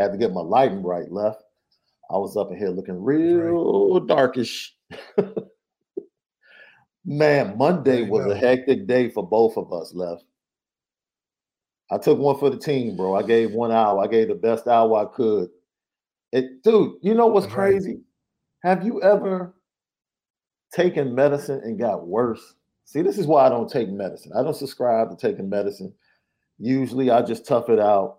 Had to get my lighting right, left. I was up in here looking real right. darkish. Man, Monday was a hectic day for both of us, left. I took one for the team, bro. I gave one hour. I gave the best hour I could. It, dude, you know what's crazy? Have you ever taken medicine and got worse? See, this is why I don't take medicine. I don't subscribe to taking medicine Usually I just tough it out.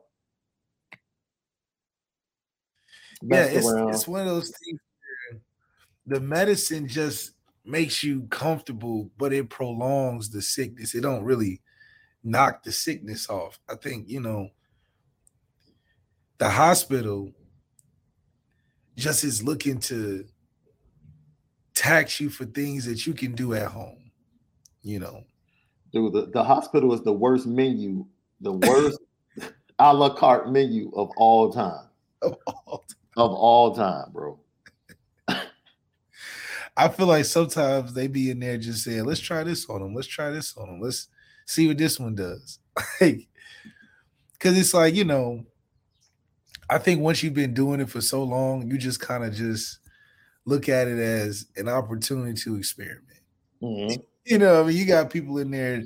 Yeah, it's, it's one of those things the medicine just makes you comfortable, but it prolongs the sickness. It don't really knock the sickness off. I think, you know, the hospital just is looking to tax you for things that you can do at home, you know. Dude, the, the hospital is the worst menu the worst a la carte menu of all time. Of all time, of all time bro. I feel like sometimes they be in there just saying, let's try this on them. Let's try this on them. Let's see what this one does. Like, because it's like, you know, I think once you've been doing it for so long, you just kind of just look at it as an opportunity to experiment. Mm-hmm. You know, I mean, you got people in there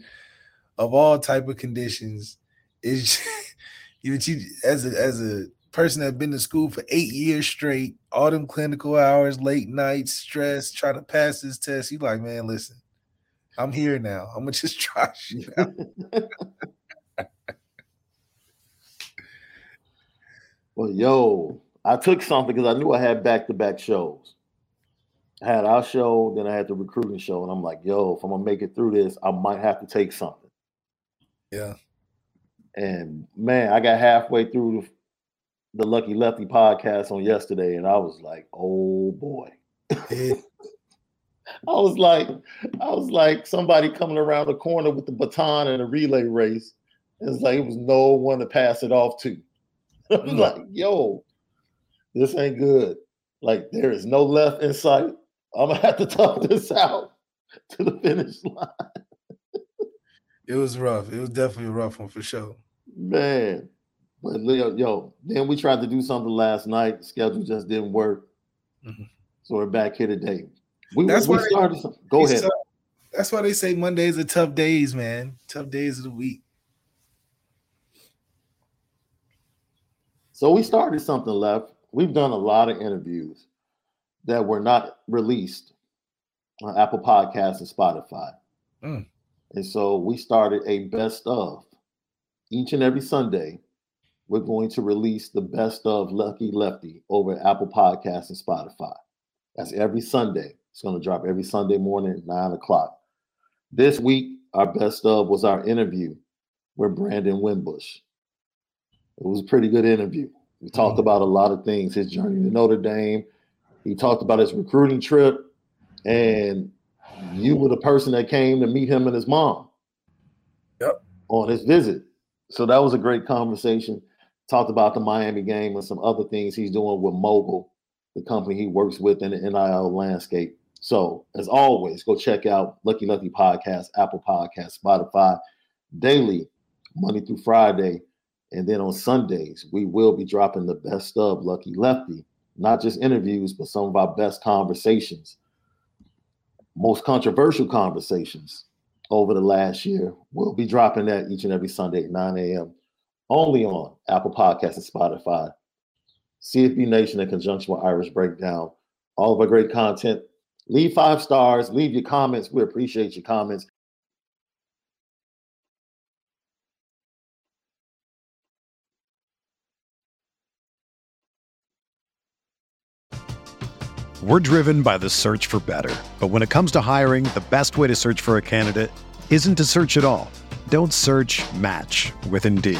of all type of conditions is you, you as a as a person that been to school for eight years straight, all them clinical hours, late nights, stress, trying to pass this test. You like, man, listen, I'm here now. I'm gonna just try shit out. well, yo, I took something because I knew I had back to back shows. I had our show, then I had the recruiting show, and I'm like, yo, if I'm gonna make it through this, I might have to take something. Yeah. And man, I got halfway through the, Lucky Lefty podcast on yesterday, and I was like, oh boy. I was like, I was like somebody coming around the corner with the baton in a relay race. It's like it was no one to pass it off to. I was mm. like, yo, this ain't good. Like there is no left in sight. I'm gonna have to talk this out to the finish line. it was rough. It was definitely a rough one for sure. Man, but Leo, yo, then we tried to do something last night. The schedule just didn't work. Mm-hmm. So we're back here today. We, that's we why started. They, go ahead. Tough. That's why they say Mondays are tough days, man. Tough days of the week. So we started something left. We've done a lot of interviews that were not released on Apple Podcasts and Spotify. Mm. And so we started a best of each and every Sunday, we're going to release the best of Lucky Lefty over Apple Podcasts and Spotify. That's every Sunday. It's going to drop every Sunday morning at nine o'clock. This week, our best of was our interview with Brandon Wimbush. It was a pretty good interview. We talked about a lot of things his journey to Notre Dame. He talked about his recruiting trip, and you were the person that came to meet him and his mom. Yep. On his visit. So that was a great conversation. Talked about the Miami game and some other things he's doing with Mogul, the company he works with in the NIL landscape. So, as always, go check out Lucky Lefty Podcast, Apple Podcast, Spotify, daily, Monday through Friday. And then on Sundays, we will be dropping the best of Lucky Lefty, not just interviews, but some of our best conversations, most controversial conversations over the last year. We'll be dropping that each and every Sunday at 9 a.m. only on Apple Podcasts and Spotify. CFB Nation in conjunction with Irish Breakdown. All of our great content Leave five stars. Leave your comments. We appreciate your comments. We're driven by the search for better. But when it comes to hiring, the best way to search for a candidate isn't to search at all. Don't search match with Indeed.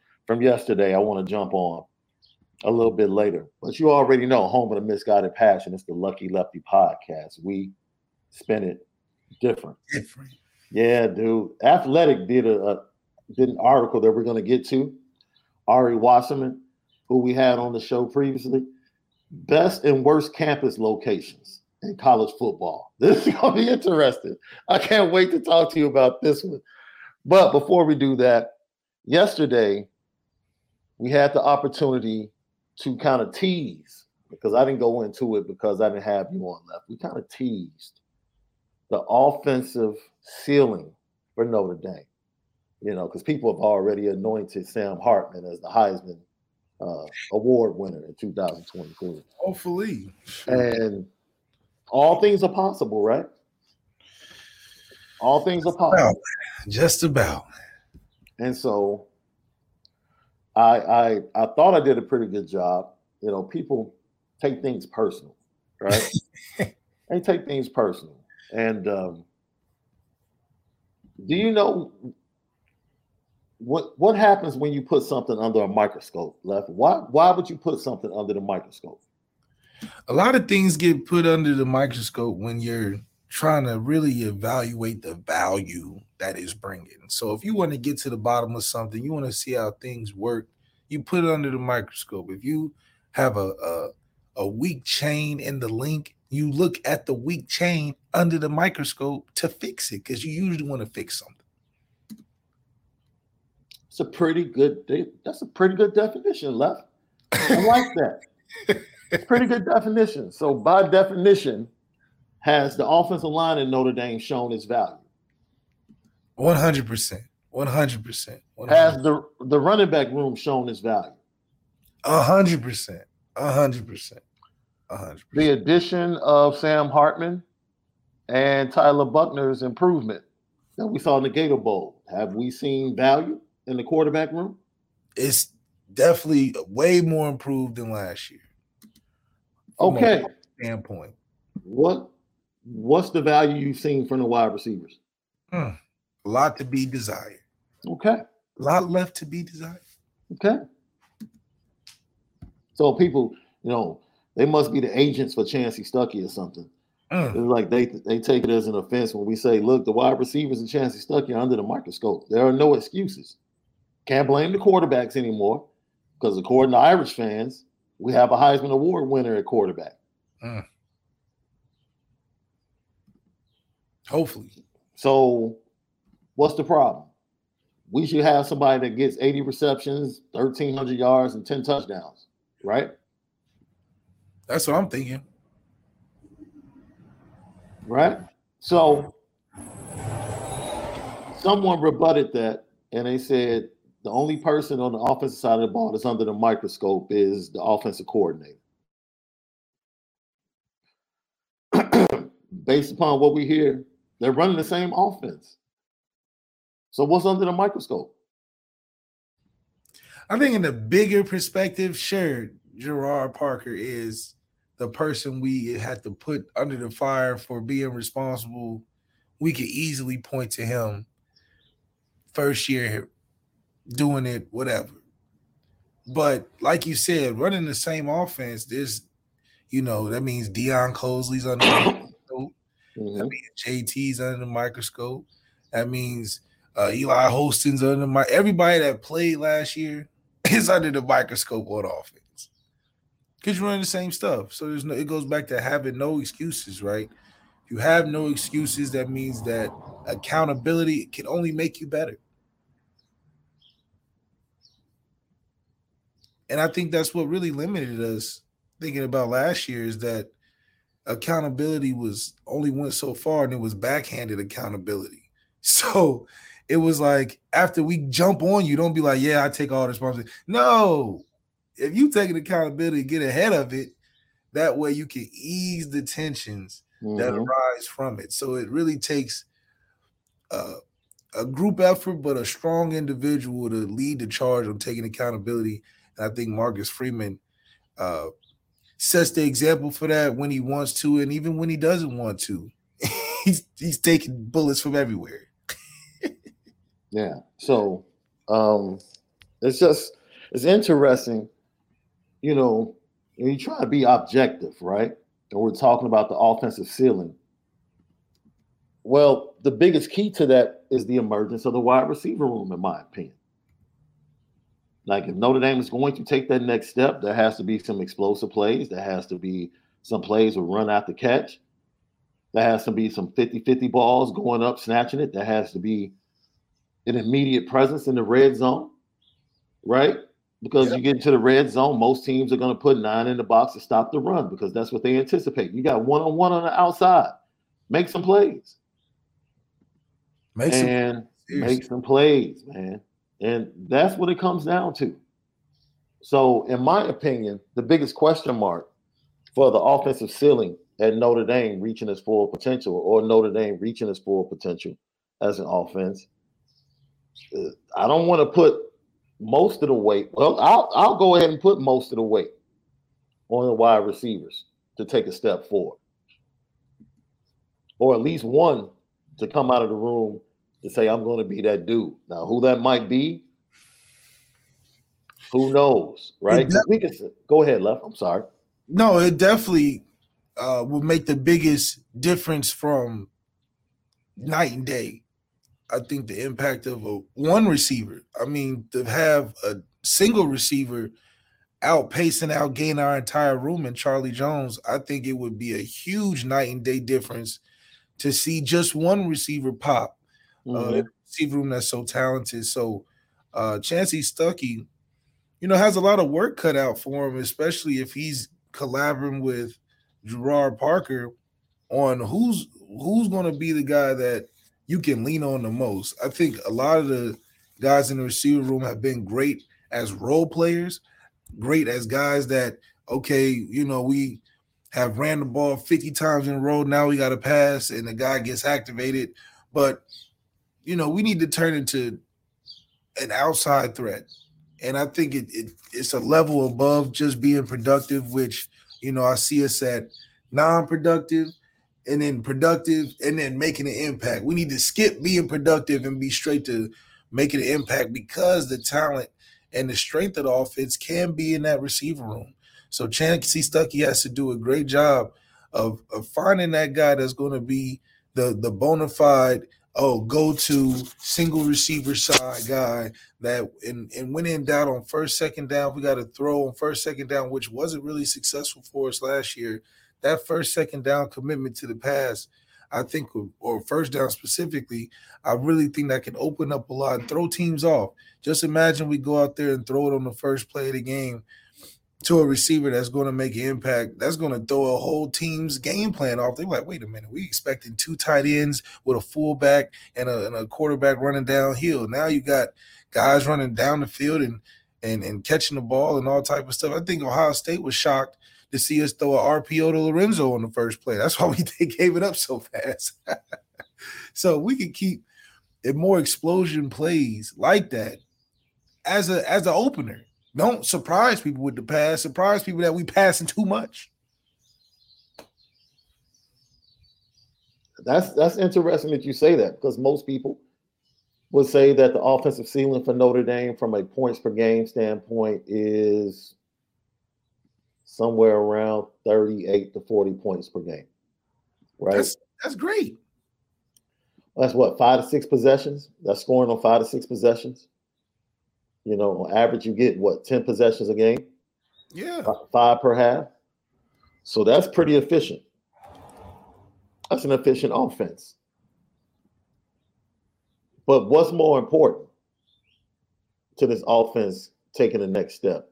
from yesterday I want to jump on a little bit later. But you already know, home of the misguided passion. It's the Lucky Lefty podcast. We spin it different. Different. Yeah, dude. Athletic did a, a did an article that we're going to get to. Ari Wasserman, who we had on the show previously, best and worst campus locations in college football. This is going to be interesting. I can't wait to talk to you about this one. But before we do that, yesterday we had the opportunity to kind of tease because I didn't go into it because I didn't have you on left. We kind of teased the offensive ceiling for Notre Dame, you know, because people have already anointed Sam Hartman as the Heisman uh, Award winner in 2024. Hopefully. And all things are possible, right? All things are possible. Just about. And so I, I I thought I did a pretty good job. You know, people take things personal, right? they take things personal. And um, do you know what what happens when you put something under a microscope? Left. Why why would you put something under the microscope? A lot of things get put under the microscope when you're trying to really evaluate the value that is bringing. So if you want to get to the bottom of something, you want to see how things work, you put it under the microscope. If you have a, a, a weak chain in the link, you look at the weak chain under the microscope to fix it because you usually want to fix something. It's a pretty good. That's a pretty good definition, left. I like that. It's pretty good definition. So by definition, has the offensive line in Notre Dame shown its value? One hundred percent. One hundred percent. Has the the running back room shown its value? Hundred percent. Hundred percent. A hundred. The addition of Sam Hartman and Tyler Buchner's improvement that we saw in the Gator Bowl. Have we seen value in the quarterback room? It's definitely way more improved than last year. Okay. Standpoint. What what's the value you've seen from the wide receivers? Hmm. A lot to be desired. Okay. A lot left to be desired. Okay. So people, you know, they must be the agents for Chansi Stuckey or something. Mm. It's like they they take it as an offense when we say, look, the wide receivers and Chansi Stuckey are under the microscope. There are no excuses. Can't blame the quarterbacks anymore because according to Irish fans, we have a Heisman Award winner at quarterback. Mm. Hopefully. So, what's the problem? We should have somebody that gets 80 receptions, 1,300 yards, and 10 touchdowns, right? That's what I'm thinking. Right? So, someone rebutted that and they said the only person on the offensive side of the ball that's under the microscope is the offensive coordinator. Based upon what we hear, they're running the same offense. So what's under the microscope? I think in the bigger perspective, sure, Gerad Parker is the person we had to put under the fire for being responsible. We could easily point to him first year doing it, whatever. But like you said, running the same offense, there's, you know, that means Deion Colzie's under. Mm-hmm. That means JT's under the microscope. That means uh, Eli Holston's under my everybody that played last year is under the microscope on offense. Because you're running the same stuff. So there's no it goes back to having no excuses, right? If you have no excuses, that means that accountability can only make you better. And I think that's what really limited us thinking about last year is that accountability was only went so far and it was backhanded accountability. So it was like after we jump on you, don't be like, yeah, I take all the responsibility. No, if you take an accountability, get ahead of it, that way you can ease the tensions mm-hmm. that arise from it. So it really takes uh, a group effort, but a strong individual to lead the charge on taking accountability and I think Marcus Freeman uh, sets the example for that when he wants to, and even when he doesn't want to. he's he's taking bullets from everywhere. yeah. So um it's just it's interesting, you know, when you try to be objective, right? And we're talking about the offensive ceiling. Well, the biggest key to that is the emergence of the wide receiver room, in my opinion. Like if Notre Dame is going to take that next step, there has to be some explosive plays. There has to be some plays with run after catch. There has to be some 50-50 balls going up, snatching it. There has to be an immediate presence in the red zone, right? Because yep. you get into the red zone, most teams are going to put nine in the box to stop the run because that's what they anticipate. You got one on one on the outside. Make some plays. Make and some, make some plays, man. And that's what it comes down to. So, in my opinion, the biggest question mark for the offensive ceiling at Notre Dame reaching its full potential or Notre Dame reaching its full potential as an offense, uh, I don't want to put most of the weight. Well, I'll, I'll go ahead and put most of the weight on the wide receivers to take a step forward, or at least one to come out of the room to say I'm going to be that dude. Now, who that might be, who knows, right? we can go ahead, left. I'm sorry. No, it definitely uh, will make the biggest difference from night and day. I think the impact of a one receiver. I mean, to have a single receiver outpacing, outgain our entire room in Charlie Jones, I think it would be a huge night and day difference to see just one receiver pop mm-hmm. uh, receiver room that's so talented. So uh Chansi Stuckey, you know, has a lot of work cut out for him, especially if he's collaborating with Gerad Parker on who's who's going to be the guy that you can lean on the most. I think a lot of the guys in the receiver room have been great as role players, great as guys that okay, you know, we have ran the ball 50 times in a row. Now we got to pass, and the guy gets activated. But you know, we need to turn into an outside threat. And I think it, it it's a level above just being productive, which you know, I see us at non-productive and then productive and then making an impact. We need to skip being productive and be straight to making an impact because the talent and the strength of the offense can be in that receiver room. So Chansi Stuckey has to do a great job of, of finding that guy that's going to be the the bona fide oh go to single receiver side guy that and and when in doubt on first second down. We got to throw on first second down which wasn't really successful for us last year. That first second down commitment to the pass I think or first down specifically I really think that can open up a lot and throw teams off. Just imagine we go out there and throw it on the first play of the game to a receiver that's going to make an impact, that's going to throw a whole team's game plan off. They're like, wait a minute, we expecting two tight ends with a fullback and a, and a quarterback running downhill. Now you got guys running down the field and and and catching the ball and all type of stuff. I think Ohio State was shocked to see us throw a RPO to Lorenzo on the first play. That's why we they gave it up so fast. so we can keep more explosion plays like that as a as an opener don't surprise people with the pass. Surprise people that we passing too much. That's that's interesting that you say that because most people would say that the offensive ceiling for Notre Dame from a points per game standpoint is somewhere around 38 to 40 points per game. Right? That's, that's great. That's what, five to six possessions? That's scoring on five to six possessions. You know, on average, you get what ten possessions a game. Yeah, five per half. So that's pretty efficient. That's an efficient offense. But what's more important to this offense taking the next step?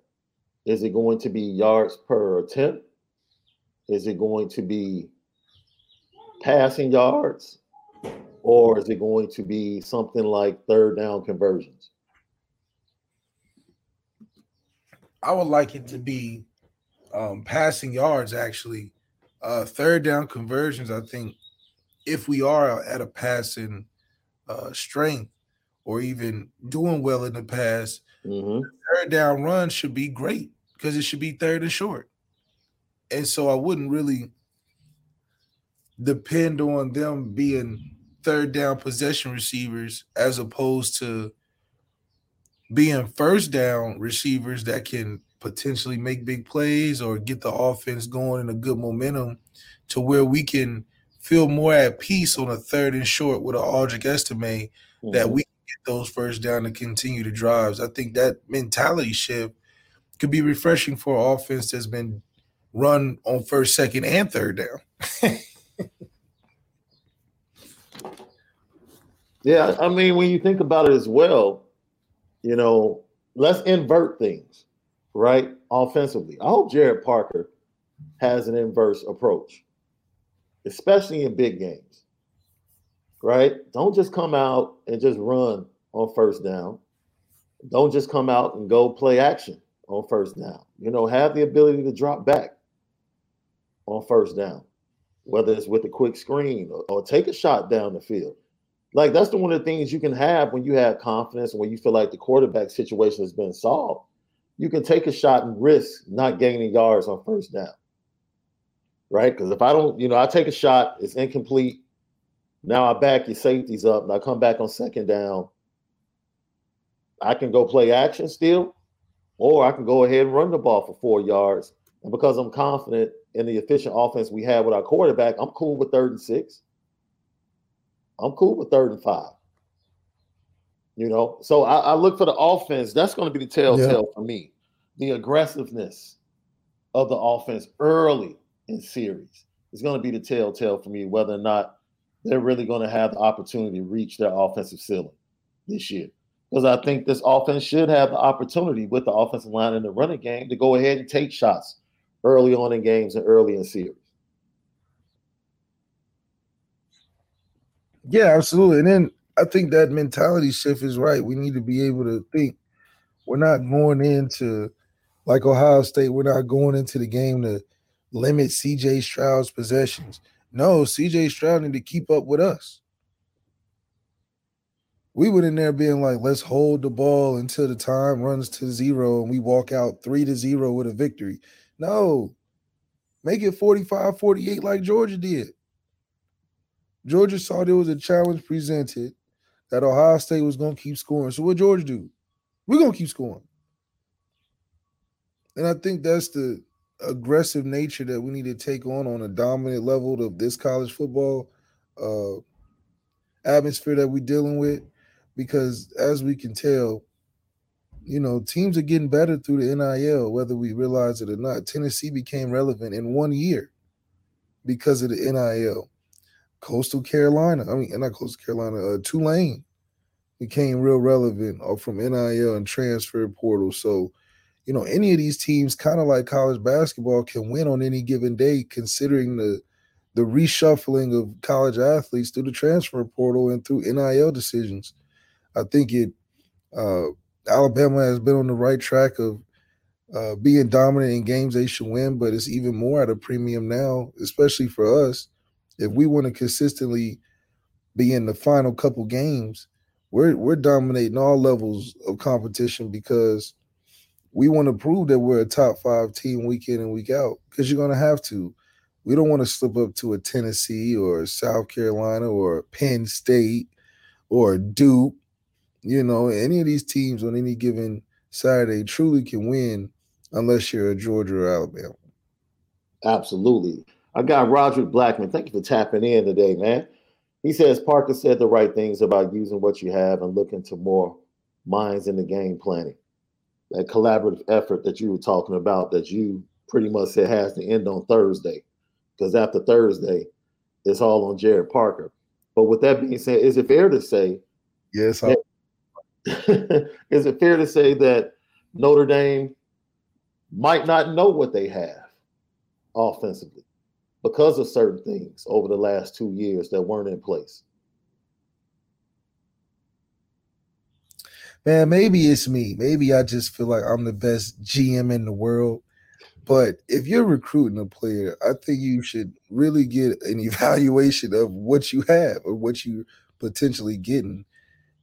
Is it going to be yards per attempt? Is it going to be passing yards? Or is it going to be something like third down conversions? I would like it to be um, passing yards, actually. Uh, third down conversions, I think if we are at a passing uh, strength or even doing well in the pass, mm-hmm. third down run should be great because it should be third and short. And so I wouldn't really depend on them being third down possession receivers as opposed to being first down receivers that can potentially make big plays or get the offense going in a good momentum to where we can feel more at peace on a third and short with an Audric Estimé mm-hmm. that we can get those first down to continue the drives. I think that mentality shift could be refreshing for an offense that's been run on first, second, and third down. yeah, I mean, when you think about it as well, you know, let's invert things, right? Offensively. I hope Gerad Parker has an inverse approach, especially in big games, right? Don't just come out and just run on first down. Don't just come out and go play action on first down. You know, have the ability to drop back on first down, whether it's with a quick screen or, or take a shot down the field like that's the one of the things you can have when you have confidence and when you feel like the quarterback situation has been solved. You can take a shot and risk not gaining yards on first down. Right? Because if I don't, you know, I take a shot, it's incomplete. Now I back your safeties up and I come back on second down. I can go play action still, or I can go ahead and run the ball for four yards. And because I'm confident in the efficient offense we have with our quarterback, I'm cool with third and six. I'm cool with third and five. You know, so I, I look for the offense. That's going to be the telltale yeah. for me. The aggressiveness of the offense early in series is going to be the telltale for me whether or not they're really going to have the opportunity to reach their offensive ceiling this year. Because I think this offense should have the opportunity with the offensive line in the running game to go ahead and take shots early on in games and early in series. Yeah, absolutely. And then I think that mentality shift is right. We need to be able to think we're not going into like Ohio State, we're not going into the game to limit CJ Stroud's possessions. No, CJ Stroud need to keep up with us. We went in there being like, let's hold the ball until the time runs to zero and we walk out three to zero with a victory. No, make it 45 48 like Georgia did. Georgia saw there was a challenge presented that Ohio State was going to keep scoring. So what Georgia do? We're going to keep scoring. And I think that's the aggressive nature that we need to take on on a dominant level of this college football uh, atmosphere that we're dealing with. Because as we can tell, you know, teams are getting better through the NIL, whether we realize it or not. Tennessee became relevant in one year because of the NIL. Coastal Carolina, I mean, not Coastal Carolina, uh, Tulane became real relevant uh, from NIL and transfer portal. So you know, any of these teams, kind of like college basketball, can win on any given day, considering the the reshuffling of college athletes through the transfer portal and through NIL decisions. I think it uh, Alabama has been on the right track of uh, being dominant in games they should win, but it's even more at a premium now, especially for us. If we want to consistently be in the final couple games, we're we're dominating all levels of competition because we want to prove that we're a top five team week in and week out because you're going to have to. We don't want to slip up to a Tennessee or South Carolina or Penn State or Duke. You know, any of these teams on any given Saturday truly can win unless you're a Georgia or Alabama. Absolutely. I got Roger Blackman. Thank you for tapping in today, man. He says Parker said the right things about using what you have and looking to more minds in the game planning that collaborative effort that you were talking about that you pretty much said has to end on Thursday. Because after Thursday, it's all on Gerad Parker. But with that being said, is it fair to say Yes, that, is it fair to say that Notre Dame might not know what they have offensively because of certain things over the last two years that weren't in place? man, maybe it's me. Maybe I just feel like I'm the best GM in the world. But if you're recruiting a player, I think you should really get an evaluation of what you have or what you potentially getting.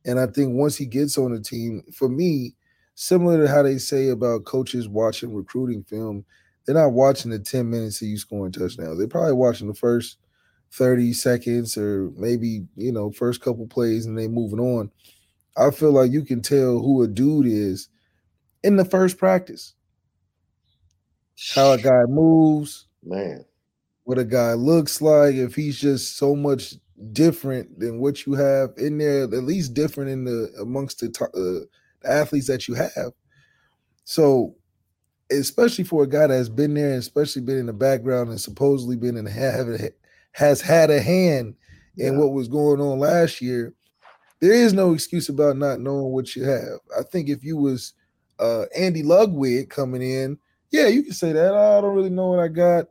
And I think once he gets on the team, for me, similar to how they say about coaches watching recruiting film, they're not watching the 10 minutes of you scoring touchdowns. They're probably watching the first 30 seconds or maybe, you know, first couple plays and they moving on. I feel like you can tell who a dude is in the first practice. How a guy moves, man. What a guy looks like, if he's just so much different than what you have in there, at least different in the amongst the, uh, the athletes that you have. So, especially for a guy that's been there, and especially been in the background and supposedly been in have has had a hand in yeah. what was going on last year there is no excuse about not knowing what you have. I think if you was uh, Andy Ludwig coming in, yeah, you can say that. Oh, I don't really know what I got.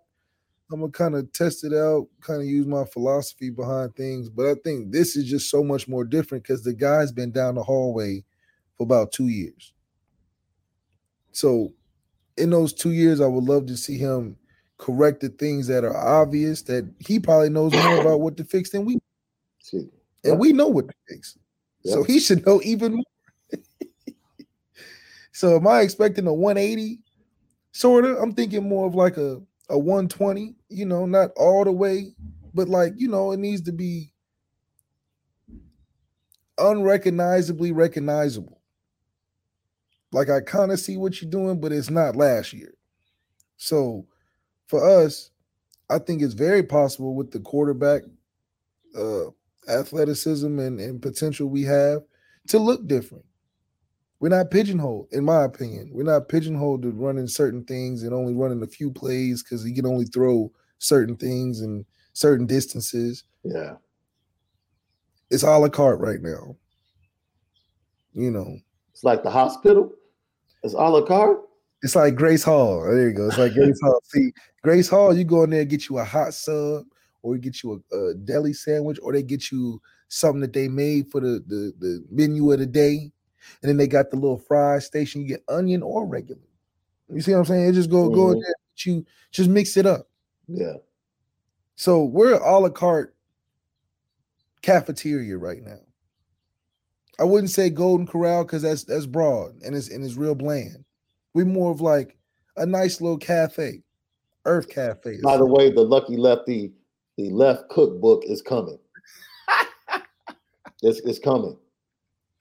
I'm gonna kind of test it out, kind of use my philosophy behind things. But I think this is just so much more different because the guy's been down the hallway for about two years. So in those two years, I would love to see him correct the things that are obvious that he probably knows more about what to fix than we. See and we know what to fix. So he should know even more. so am I expecting a 180? Sort of. I'm thinking more of like a, a 120, you know, not all the way, but like, you know, it needs to be unrecognizably recognizable. Like I kind of see what you're doing, but it's not last year. So for us, I think it's very possible with the quarterback uh athleticism and, and potential we have to look different. We're not pigeonholed, in my opinion. We're not pigeonholed to running certain things and only running a few plays because he can only throw certain things and certain distances. Yeah. It's a la carte right now. You know. It's like the hospital. It's a la carte. It's like Grace Hall. There you go. It's like Grace Hall. See, Grace Hall, you go in there and get you a hot sub, or get you a, a, deli sandwich, or they get you something that they made for the, the the menu of the day, and then they got the little fry station. You get onion or regular. You see what I'm saying? It just go mm-hmm. go in mm-hmm. there, you just mix it up. Yeah. So we're a la carte cafeteria right now. I wouldn't say Golden Corral because that's that's broad and it's and it's real bland. We're more of like a nice little cafe, Earth Cafe. By the way, the Lucky Lefty, the left cookbook is coming. it's, it's coming.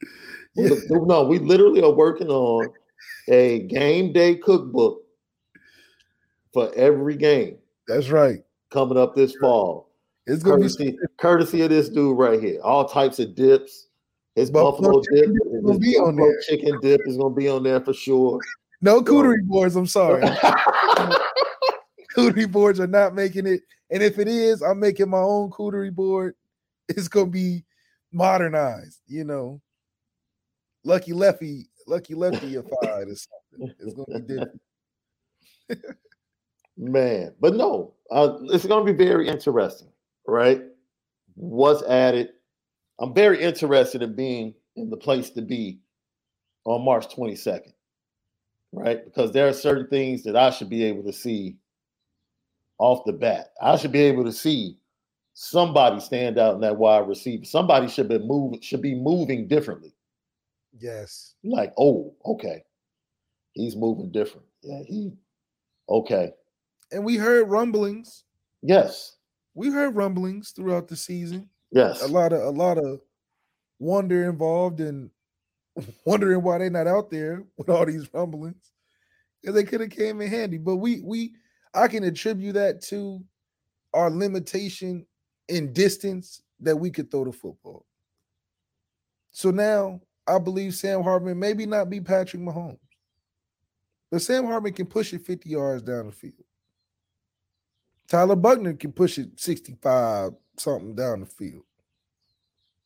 Yeah. No, we literally are working on a game day cookbook for every game. That's right. Coming up this fall. It's gonna courtesy, be courtesy of this dude right here. All types of dips. His buffalo, buffalo dip, his be on there. chicken dip is gonna be on there for sure. No cootery so. boards. I'm sorry. cootery boards are not making it. And if it is, I'm making my own cootery board. It's gonna be modernized, you know. Lucky Lefty, Lucky Lefty five or something. It's gonna be different. Man, but no, uh, it's going to be very interesting, right? What's added? I'm very interested in being in the place to be on March 22nd, right? Because there are certain things that I should be able to see off the bat. I should be able to see somebody stand out in that wide receiver. Somebody should be moving, should be moving differently. Yes. Like, oh, okay. He's moving different. Yeah, he okay and we heard rumblings. Yes, we heard rumblings throughout the season. Yes, a lot of a lot of wonder involved and wondering why they're not out there with all these rumblings because they could have came in handy. But we we I can attribute that to our limitation in distance that we could throw the football. So now I believe Sam Hartman maybe not be Patrick Mahomes, but Sam Hartman can push it 50 yards down the field. Tyler Buchner can push it 65 something down the field.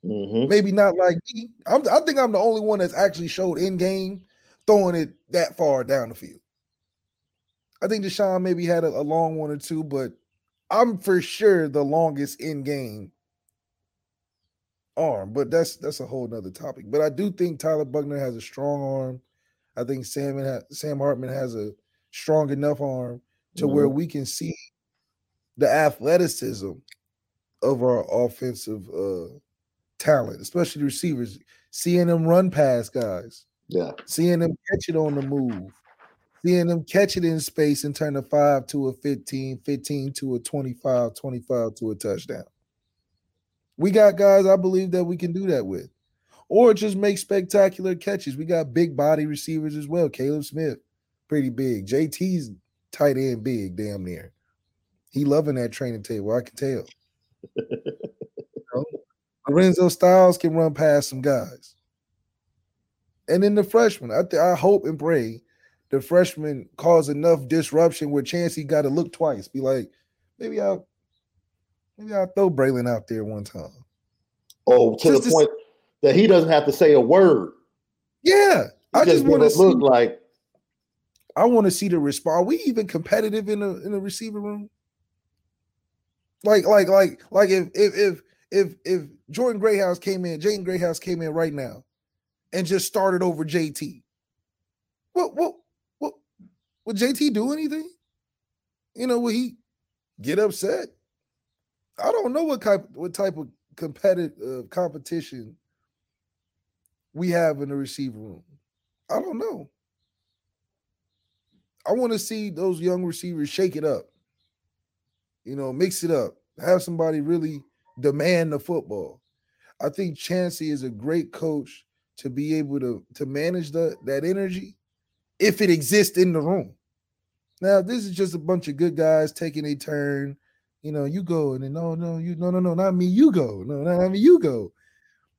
Mm-hmm. Maybe not like me. I'm, I think I'm the only one that's actually showed in game throwing it that far down the field. I think DeShone maybe had a, a long one or two, but I'm for sure the longest in game arm. But that's that's a whole nother topic. But I do think Tyler Buchner has a strong arm. I think Sam ha- Sam Hartman has a strong enough arm to mm-hmm. where we can see the athleticism of our offensive uh, talent, especially the receivers, seeing them run past guys. Yeah. Seeing them catch it on the move. Seeing them catch it in space and turn a 5 to a 15, 15 to a 25, 25 to a touchdown. We got guys I believe that we can do that with. Or just make spectacular catches. We got big body receivers as well. Caleb Smith, pretty big. JT's tight end big, damn near. He loving that training table. I can tell. Know? Lorenzo Styles can run past some guys. And then the freshman, I, th- I hope and pray the freshman cause enough disruption where Chansi got to look twice. Be like, maybe I'll maybe I'll throw Braylon out there one time. Oh, to just the point that he doesn't have to say a word. Yeah. He I just, just want to look like I want to see the response. Are we even competitive in the in the receiver room? Like, like, like, like if if if if if Jordan Greathouse came in, Jaden Greathouse came in right now and just started over JT. What what what would JT do anything? You know, would he get upset? I don't know what type what type of competitive uh, competition we have in the receiver room. I don't know. I want to see those young receivers shake it up. You know, mix it up. Have somebody really demand the football. I think Chansi is a great coach to be able to to manage the that energy if it exists in the room. Now, this is just a bunch of good guys taking a turn. You know, you go and then no, no, you no, no, no, not me. You go, no, not me. You go.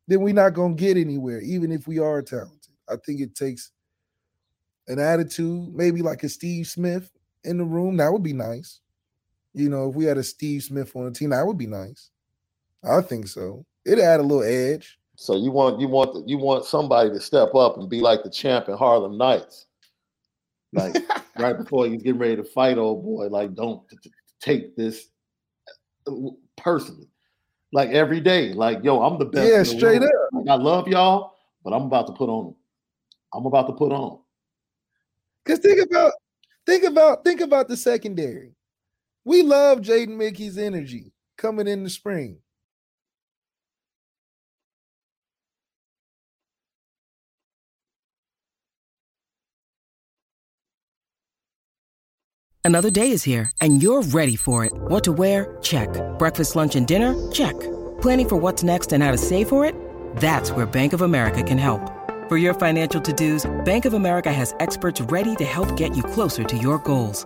Then we're not gonna get anywhere, even if we are talented. I think it takes an attitude, maybe like a Steve Smith in the room. That would be nice. You know, if we had a Steve Smith on the team, that would be nice. I think so. It add a little edge. So you want you want you want somebody to step up and be like the champ in Harlem Nights. Like right before he's getting ready to fight, old boy, like don't t- t- take this uh, personally. Like every day, like yo, I'm the best. Yeah, straight up. Like, I love y'all, but I'm about to put on. I'm about to put on. Cause think about, think about, think about the secondary. We love Jaden Mickey's energy coming in the spring. Another day is here, and you're ready for it. What to wear? Check. Breakfast, lunch, and dinner? Check. Planning for what's next and how to save for it? That's where Bank of America can help. For your financial to-dos, Bank of America has experts ready to help get you closer to your goals.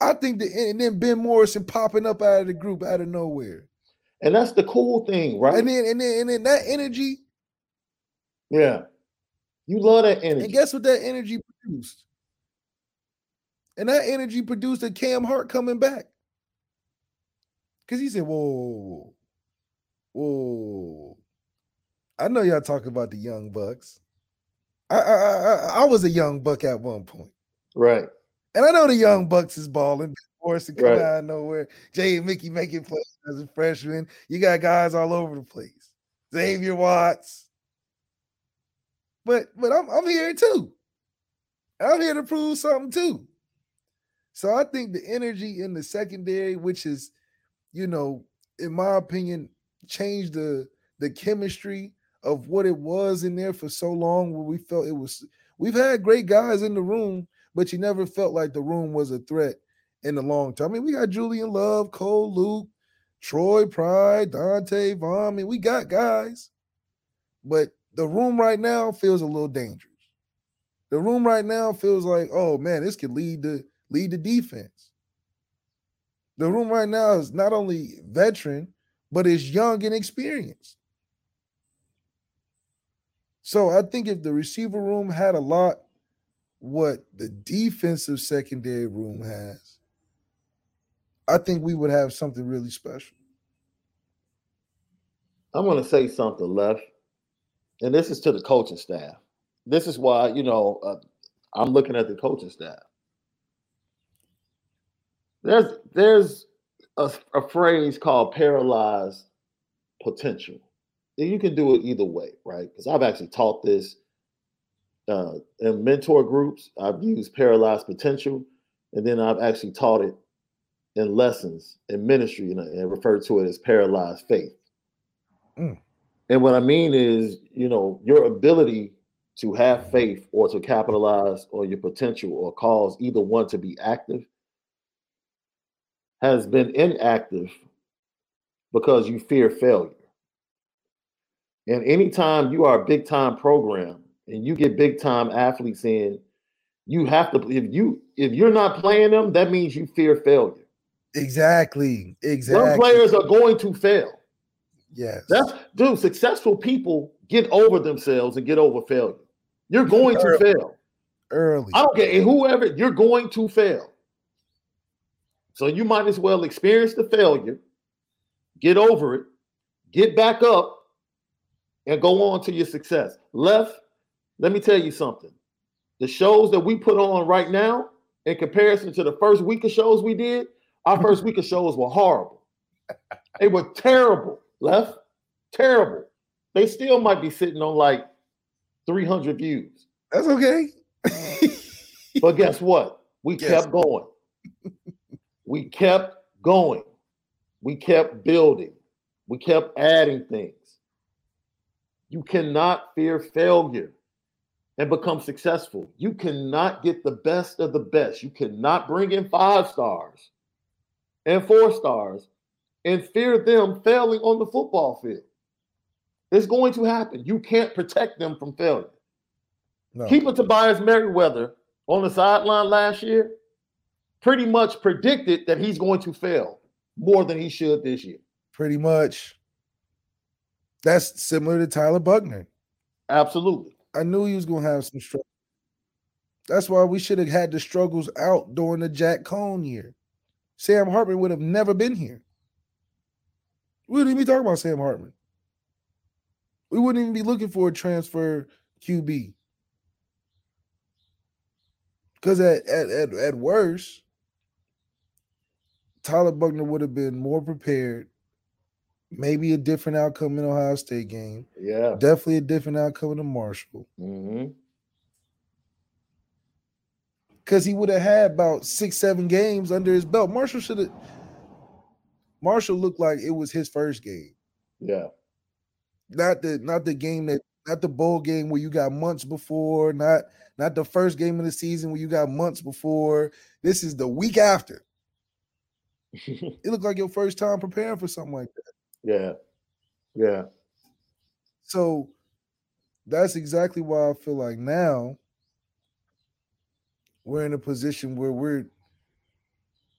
I think that and then Ben Morrison popping up out of the group out of nowhere. And that's the cool thing, right? And then and then and then that energy. Yeah. You love that energy. And guess what that energy produced? And that energy produced a Cam Hart coming back. Because he said, whoa, whoa, whoa. I know y'all talk about the young bucks. I, I, I I was a young buck at one point. Right. And I know the young bucks is balling. Morrison come Right. out of nowhere. Jaden Mickey making plays as a freshman. You got guys all over the place. Xavier Watts. But but I'm I'm here too. I'm here to prove something too. So I think the energy in the secondary, which is, you know, in my opinion, changed the the chemistry of what it was in there for so long where we felt it was we've had great guys in the room, but you never felt like the room was a threat in the long term. I mean, we got Julian Love, Cole Luke, Troy Pride, Donte Vaughn. I mean, we got guys, but the room right now feels a little dangerous. The room right now feels like, oh man, this could lead to lead the defense. The room right now is not only veteran, but it's young and experienced. So I think if the receiver room had a lot what the defensive secondary room has, I think we would have something really special. I'm going to say something left, and this is to the coaching staff. This is why you know uh, I'm looking at the coaching staff. There's there's a, a phrase called paralyzed potential. And you can do it either way, right? Because I've actually taught this uh, in mentor groups. I've used paralyzed potential, and then I've actually taught it in lessons in ministry, and, and referred to it as paralyzed faith. Mm. And what I mean is, you know, your ability to have faith or to capitalize on your potential or cause either one to be active has been inactive because you fear failure. And anytime you are a big time program and you get big time athletes in, you have to if you if you're not playing them, that means you fear failure. Exactly. Exactly. Some players are going to fail. Yes. That's dude, successful people get over themselves and get over failure. You're going to fail. early. I don't care and whoever, you're going to fail. So you might as well experience the failure, get over it, get back up, and go on to your success. Left, let me tell you something. The shows that we put on right now, in comparison to the first week of shows we did, our first week of shows were horrible. They were terrible. Left, terrible. They still might be sitting on like 300 views. That's okay. But guess what? We Yes. kept going. we kept going. We kept building. We kept adding things. You cannot fear failure and become successful. You cannot get the best of the best. You cannot bring in five stars and four stars and fear them failing on the football field. It's going to happen. You can't protect them from failure. No. Keeper Tobias Merriweather on the sideline last year pretty much predicted that he's going to fail more than he should this year. Pretty much. That's similar to Tyler Buchner. Absolutely. I knew he was going to have some struggles. That's why we should have had the struggles out during the Jack Coan year. Sam Hartman would have never been here. We wouldn't even be talking about Sam Hartman. We wouldn't even be looking for a transfer QB. Because at, at, at, at worst, Tyler Buchner would have been more prepared. Maybe a different outcome in Ohio State game. Yeah. Definitely a different outcome in the Marshall. Mm-hmm. Because he would have had about six, seven games under his belt. Marshall should have. Marshall looked like it was his first game. Yeah. Not the not the game that not the bowl game where you got months before, not not the first game of the season where you got months before. This is the week after. it looked like your first time preparing for something like that. Yeah. Yeah. So that's exactly why I feel like now we're in a position where we're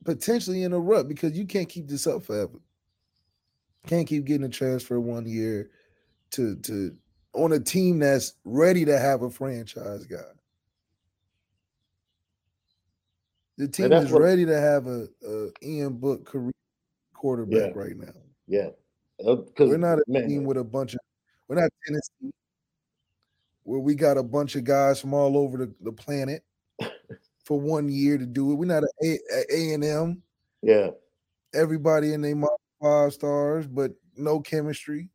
potentially in a rut because you can't keep this up forever. Can't keep getting a transfer one year to to on a team that's ready to have a franchise guy. The team is what, ready to have a, a Ian Book career quarterback yeah, right now. Yeah, Uh, we're not a man. team uh with a bunch of. We're not Tennessee, where we got a bunch of guys from all over the, the planet for one year to do it. We're not a A and M. Yeah, everybody in their five stars, but no chemistry.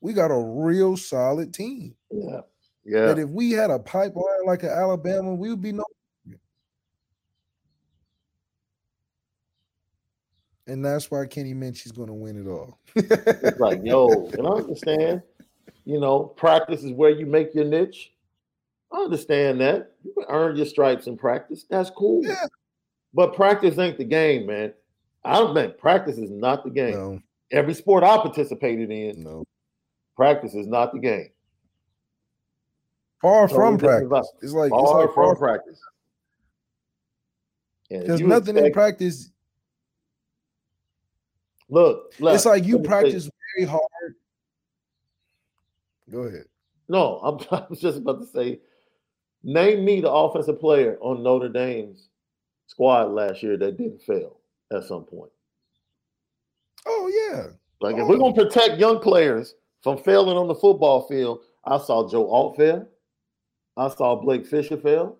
We got a real solid team. Yeah, yeah. That if we had a pipeline like an Alabama, we would be no And that's why Kenny Minchey's going to win it all. it's like, yo, and I understand, you know, practice is where you make your niche. I understand that. You can earn your stripes in practice. That's cool. Yeah. But practice ain't the game, man. I don't think practice is not the game. No. Every sport I participated in, no. practice is not the game. Far so from practice. It's like far, it's like from practice. There's nothing expect, in practice Look, look it's like you practice very hard. Go ahead. No, I'm, I was just about to say, name me the offensive player on Notre Dame's squad last year that didn't fail at some point. Oh yeah. Like oh. if we're gonna protect young players from failing on the football field, I saw Joe Alt fail. I saw Blake Fisher fail.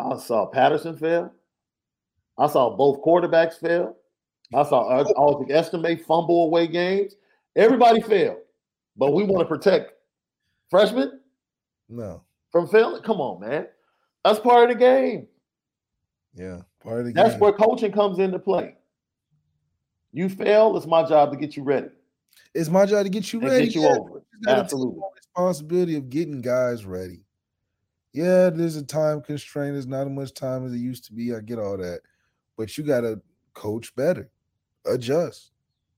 I saw Patterson fail. I saw both quarterbacks fail. I saw Audric Estimé fumble away games. Everybody failed, but we want to protect freshmen. No, from failing. Come on, man. That's part of the game. Yeah, part of the That's game. That's where coaching comes into play. You fail, it's my job to get you ready. It's my job to get you ready. Get you yeah. over. Absolutely. Responsibility of getting guys ready. Yeah, there's a time constraint. There's not as much time as it used to be. I get all that, but you got to coach better adjust.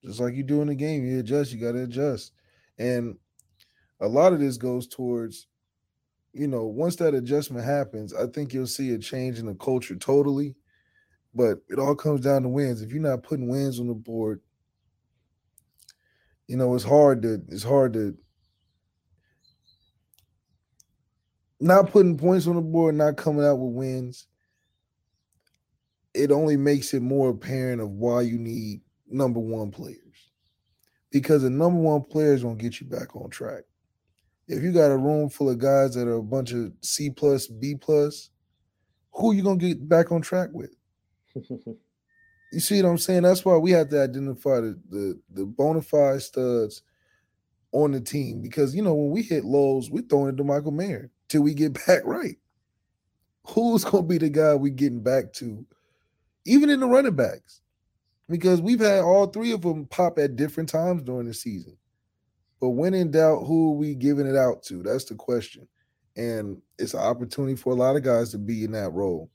Just like you do in the game, you adjust, you got to adjust. And a lot of this goes towards, you know, once that adjustment happens, I think you'll see a change in the culture totally. But it all comes down to wins. If you're not putting wins on the board, you know, it's hard to it's hard to not putting points on the board, not coming out with wins it only makes it more apparent of why you need number one players. Because the number one player is gonna get you back on track. If you got a room full of guys that are a bunch of C plus, B plus, who are you gonna get back on track with? you see what I'm saying? That's why we have to identify the the, the bona fide studs on the team. Because you know, when we hit lows, we're throwing it to Michael Mayer till we get back right. Who's gonna be the guy we getting back to even in the running backs. because we've had all three of them pop at different times during the season. But when in doubt, who are we giving it out to? That's the question. And it's an opportunity for a lot of guys to be in that role.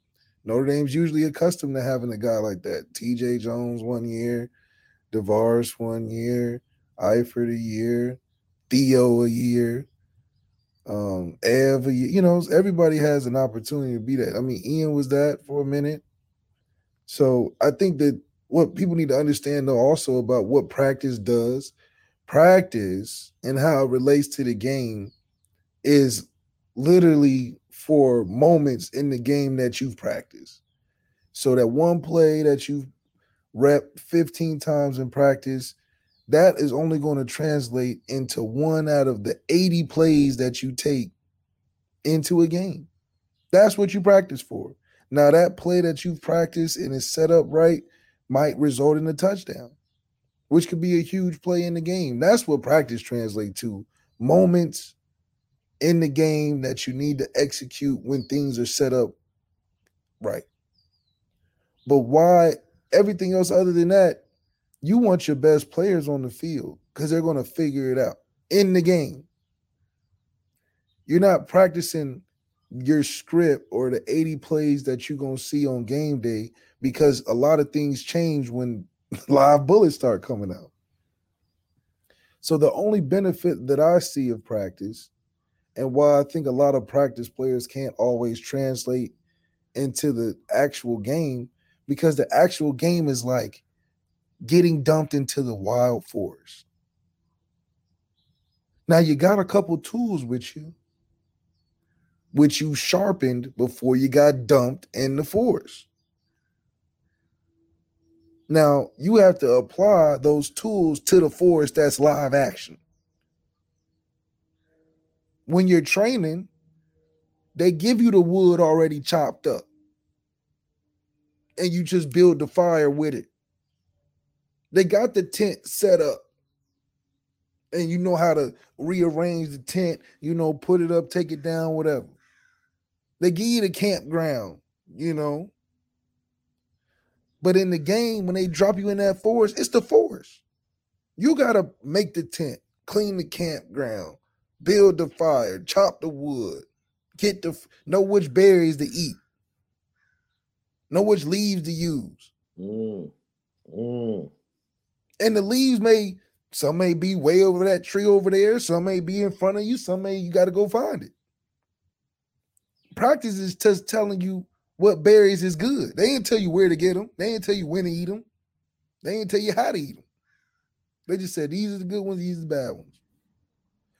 Notre Dame's usually accustomed to having a guy like that. TJ Jones one year, DaVaris one year, Eifert a year, Theo a year, um, Ev a year. You know, everybody has an opportunity to be that. I mean, Ian was that for a minute. So I think that what people need to understand though also about what practice does, practice and how it relates to the game is literally for moments in the game that you've practiced. So that one play that you've rep 15 times in practice, that is only going to translate into one out of the 80 plays that you take into a game. That's what you practice for. Now, that play that you've practiced and is set up right might result in a touchdown, which could be a huge play in the game. That's what practice translates to moments in the game that you need to execute when things are set up right. But why everything else other than that, you want your best players on the field because they're going to figure it out in the game. You're not practicing your script or the 80 plays that you're going to see on game day because a lot of things change when live bullets start coming out. So the only benefit that I see of practice and why I think a lot of practice players can't always translate into the actual game because the actual game is like getting dumped into the wild forest. Now you got a couple tools with you, which you sharpened before you got dumped in the forest. Now you have to apply those tools to the forest that's live action. When you're training, they give you the wood already chopped up and you just build the fire with it. They got the tent set up and you know how to rearrange the tent, you know, put it up, take it down, whatever. They give you the campground, you know. But in the game, when they drop you in that forest, it's the forest. You got to make the tent, clean the campground, build the fire, chop the wood, get the know which berries to eat know which leaves to use. Mm. Mm. And the leaves may some may be way over that tree over there, some may be in front of you, some may you got to go find it. Practice is just telling you what berries is good. They ain't tell you where to get them. They ain't tell you when to eat them. They ain't tell you how to eat them. They just said these are the good ones, these are the bad ones.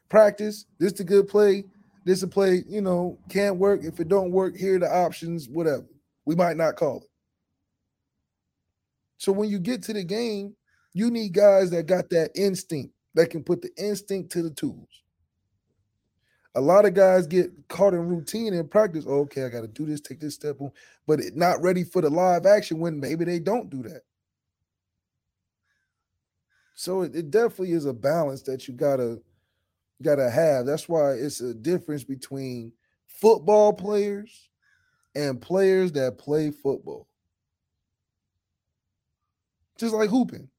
Practice. This is a good play. This a play. You know, can't work. If it don't work, here are the options. Whatever. We might not call it. So when you get to the game, you need guys that got that instinct that can put the instinct to the tools. A lot of guys get caught in routine and practice. Okay, I got to do this, take this step, but not ready for the live action when maybe they don't do that. So it, it definitely is a balance that you gotta gotta have. That's why it's a difference between football players and players that play football. Just like hooping.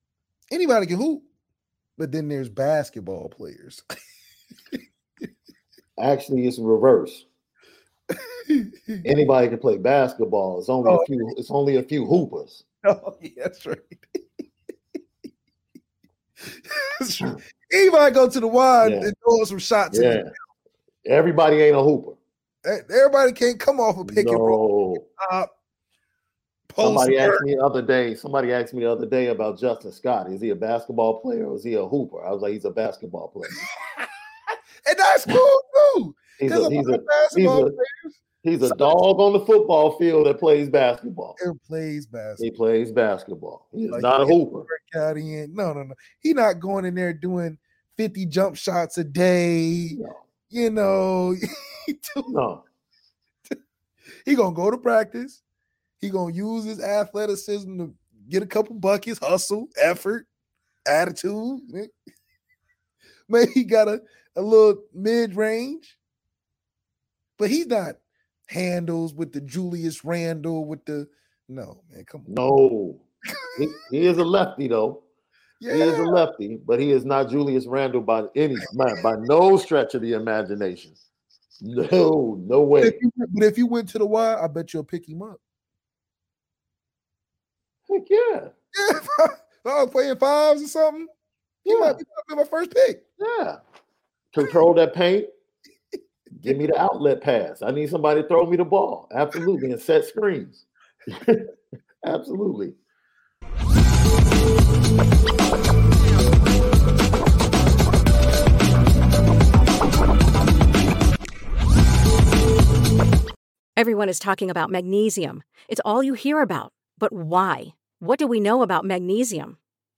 Anybody can hoop, but then there's basketball players. Actually, it's reverse. Anybody can play basketball. It's only oh, a few, it's only a few hoopers. Oh, yeah, that's right. that's right. Anybody go to the wide yeah. and throw some shots. Yeah. Everybody ain't a hooper. Everybody can't come off a pick no. and roll. Uh, somebody asked me the other day. Somebody asked me the other day about Justin Scott. Is he a basketball player or is he a hooper? I was like, he's a basketball player. And that's cool too. He's a, he's a, he's a, he's a dog on the football field that plays basketball. He plays basketball. He plays basketball. He's like not a hooper. Out in. No, no, no. He's not going in there doing 50 jump shots a day. No. You know, no. he gonna go to practice. He gonna use his athleticism to get a couple buckets, hustle, effort, attitude. Maybe he got a, a little mid range, but he's not handles with the Julius Randle with the no man. Come on, no. he, he is a lefty though. Yeah. He is a lefty, but he is not Julius Randle by any by no stretch of the imagination. No, no way. But if, you, but if you went to the wire, I bet you'll pick him up. Heck yeah. Yeah, if I was playing fives or something, he yeah. might be my first pick. Yeah. Control that paint. Give me the outlet pass. I need somebody to throw me the ball. Absolutely. And set screens. Absolutely. Everyone is talking about magnesium. It's all you hear about. But why? What do we know about magnesium?